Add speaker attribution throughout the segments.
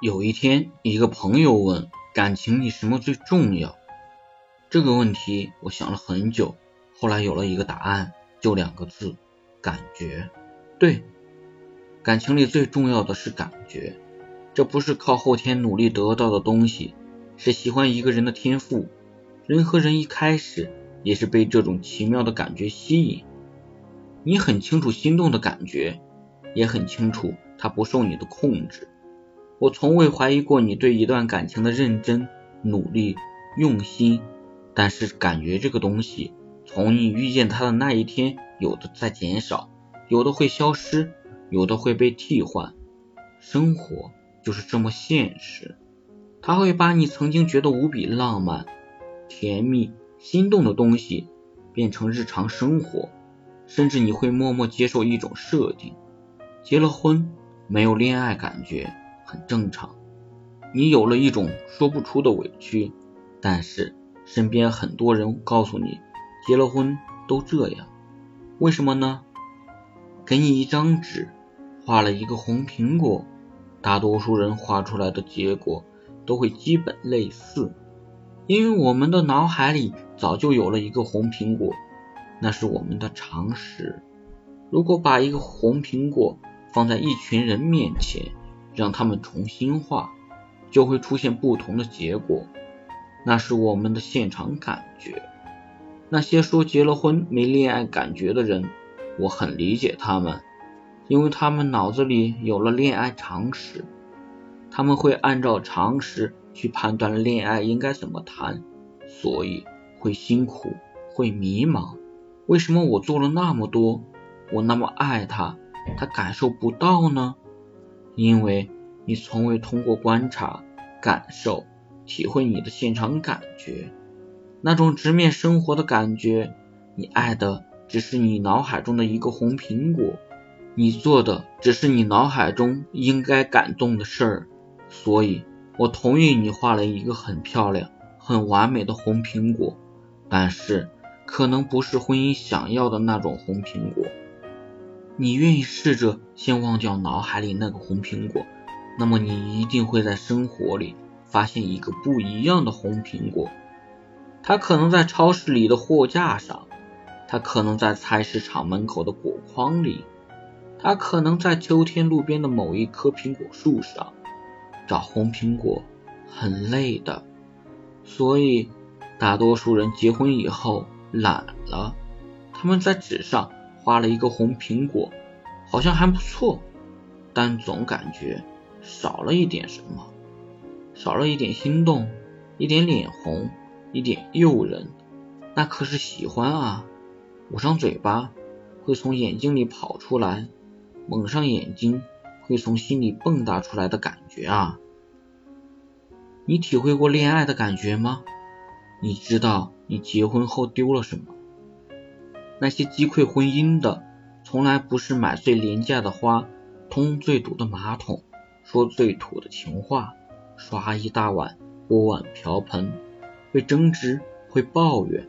Speaker 1: 有一天，一个朋友问：“感情里什么最重要？”这个问题我想了很久，后来有了一个答案，就两个字：感觉。对，感情里最重要的是感觉，这不是靠后天努力得到的东西，是喜欢一个人的天赋。人和人一开始也是被这种奇妙的感觉吸引，你很清楚心动的感觉，也很清楚它不受你的控制。我从未怀疑过你对一段感情的认真、努力、用心，但是感觉这个东西，从你遇见他的那一天，有的在减少，有的会消失，有的会被替换。生活就是这么现实，他会把你曾经觉得无比浪漫、甜蜜、心动的东西变成日常生活，甚至你会默默接受一种设定：结了婚没有恋爱感觉。很正常，你有了一种说不出的委屈，但是身边很多人告诉你，结了婚都这样，为什么呢？给你一张纸，画了一个红苹果，大多数人画出来的结果都会基本类似，因为我们的脑海里早就有了一个红苹果，那是我们的常识。如果把一个红苹果放在一群人面前，让他们重新画，就会出现不同的结果。那是我们的现场感觉。那些说结了婚没恋爱感觉的人，我很理解他们，因为他们脑子里有了恋爱常识，他们会按照常识去判断恋爱应该怎么谈，所以会辛苦，会迷茫。为什么我做了那么多，我那么爱他，他感受不到呢？因为你从未通过观察、感受、体会你的现场感觉，那种直面生活的感觉。你爱的只是你脑海中的一个红苹果，你做的只是你脑海中应该感动的事儿。所以，我同意你画了一个很漂亮、很完美的红苹果，但是可能不是婚姻想要的那种红苹果。你愿意试着先忘掉脑海里那个红苹果，那么你一定会在生活里发现一个不一样的红苹果。它可能在超市里的货架上，它可能在菜市场门口的果筐里，它可能在秋天路边的某一棵苹果树上。找红苹果很累的，所以大多数人结婚以后懒了，他们在纸上。画了一个红苹果，好像还不错，但总感觉少了一点什么，少了一点心动，一点脸红，一点诱人。那可是喜欢啊！捂上嘴巴会从眼睛里跑出来，蒙上眼睛会从心里蹦跶出来的感觉啊！你体会过恋爱的感觉吗？你知道你结婚后丢了什么？那些击溃婚姻的，从来不是买最廉价的花，通最堵的马桶，说最土的情话，刷一大碗锅碗瓢盆，会争执，会抱怨，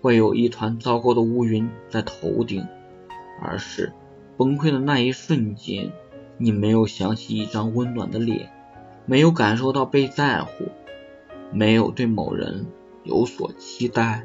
Speaker 1: 会有一团糟糕的乌云在头顶，而是崩溃的那一瞬间，你没有想起一张温暖的脸，没有感受到被在乎，没有对某人有所期待。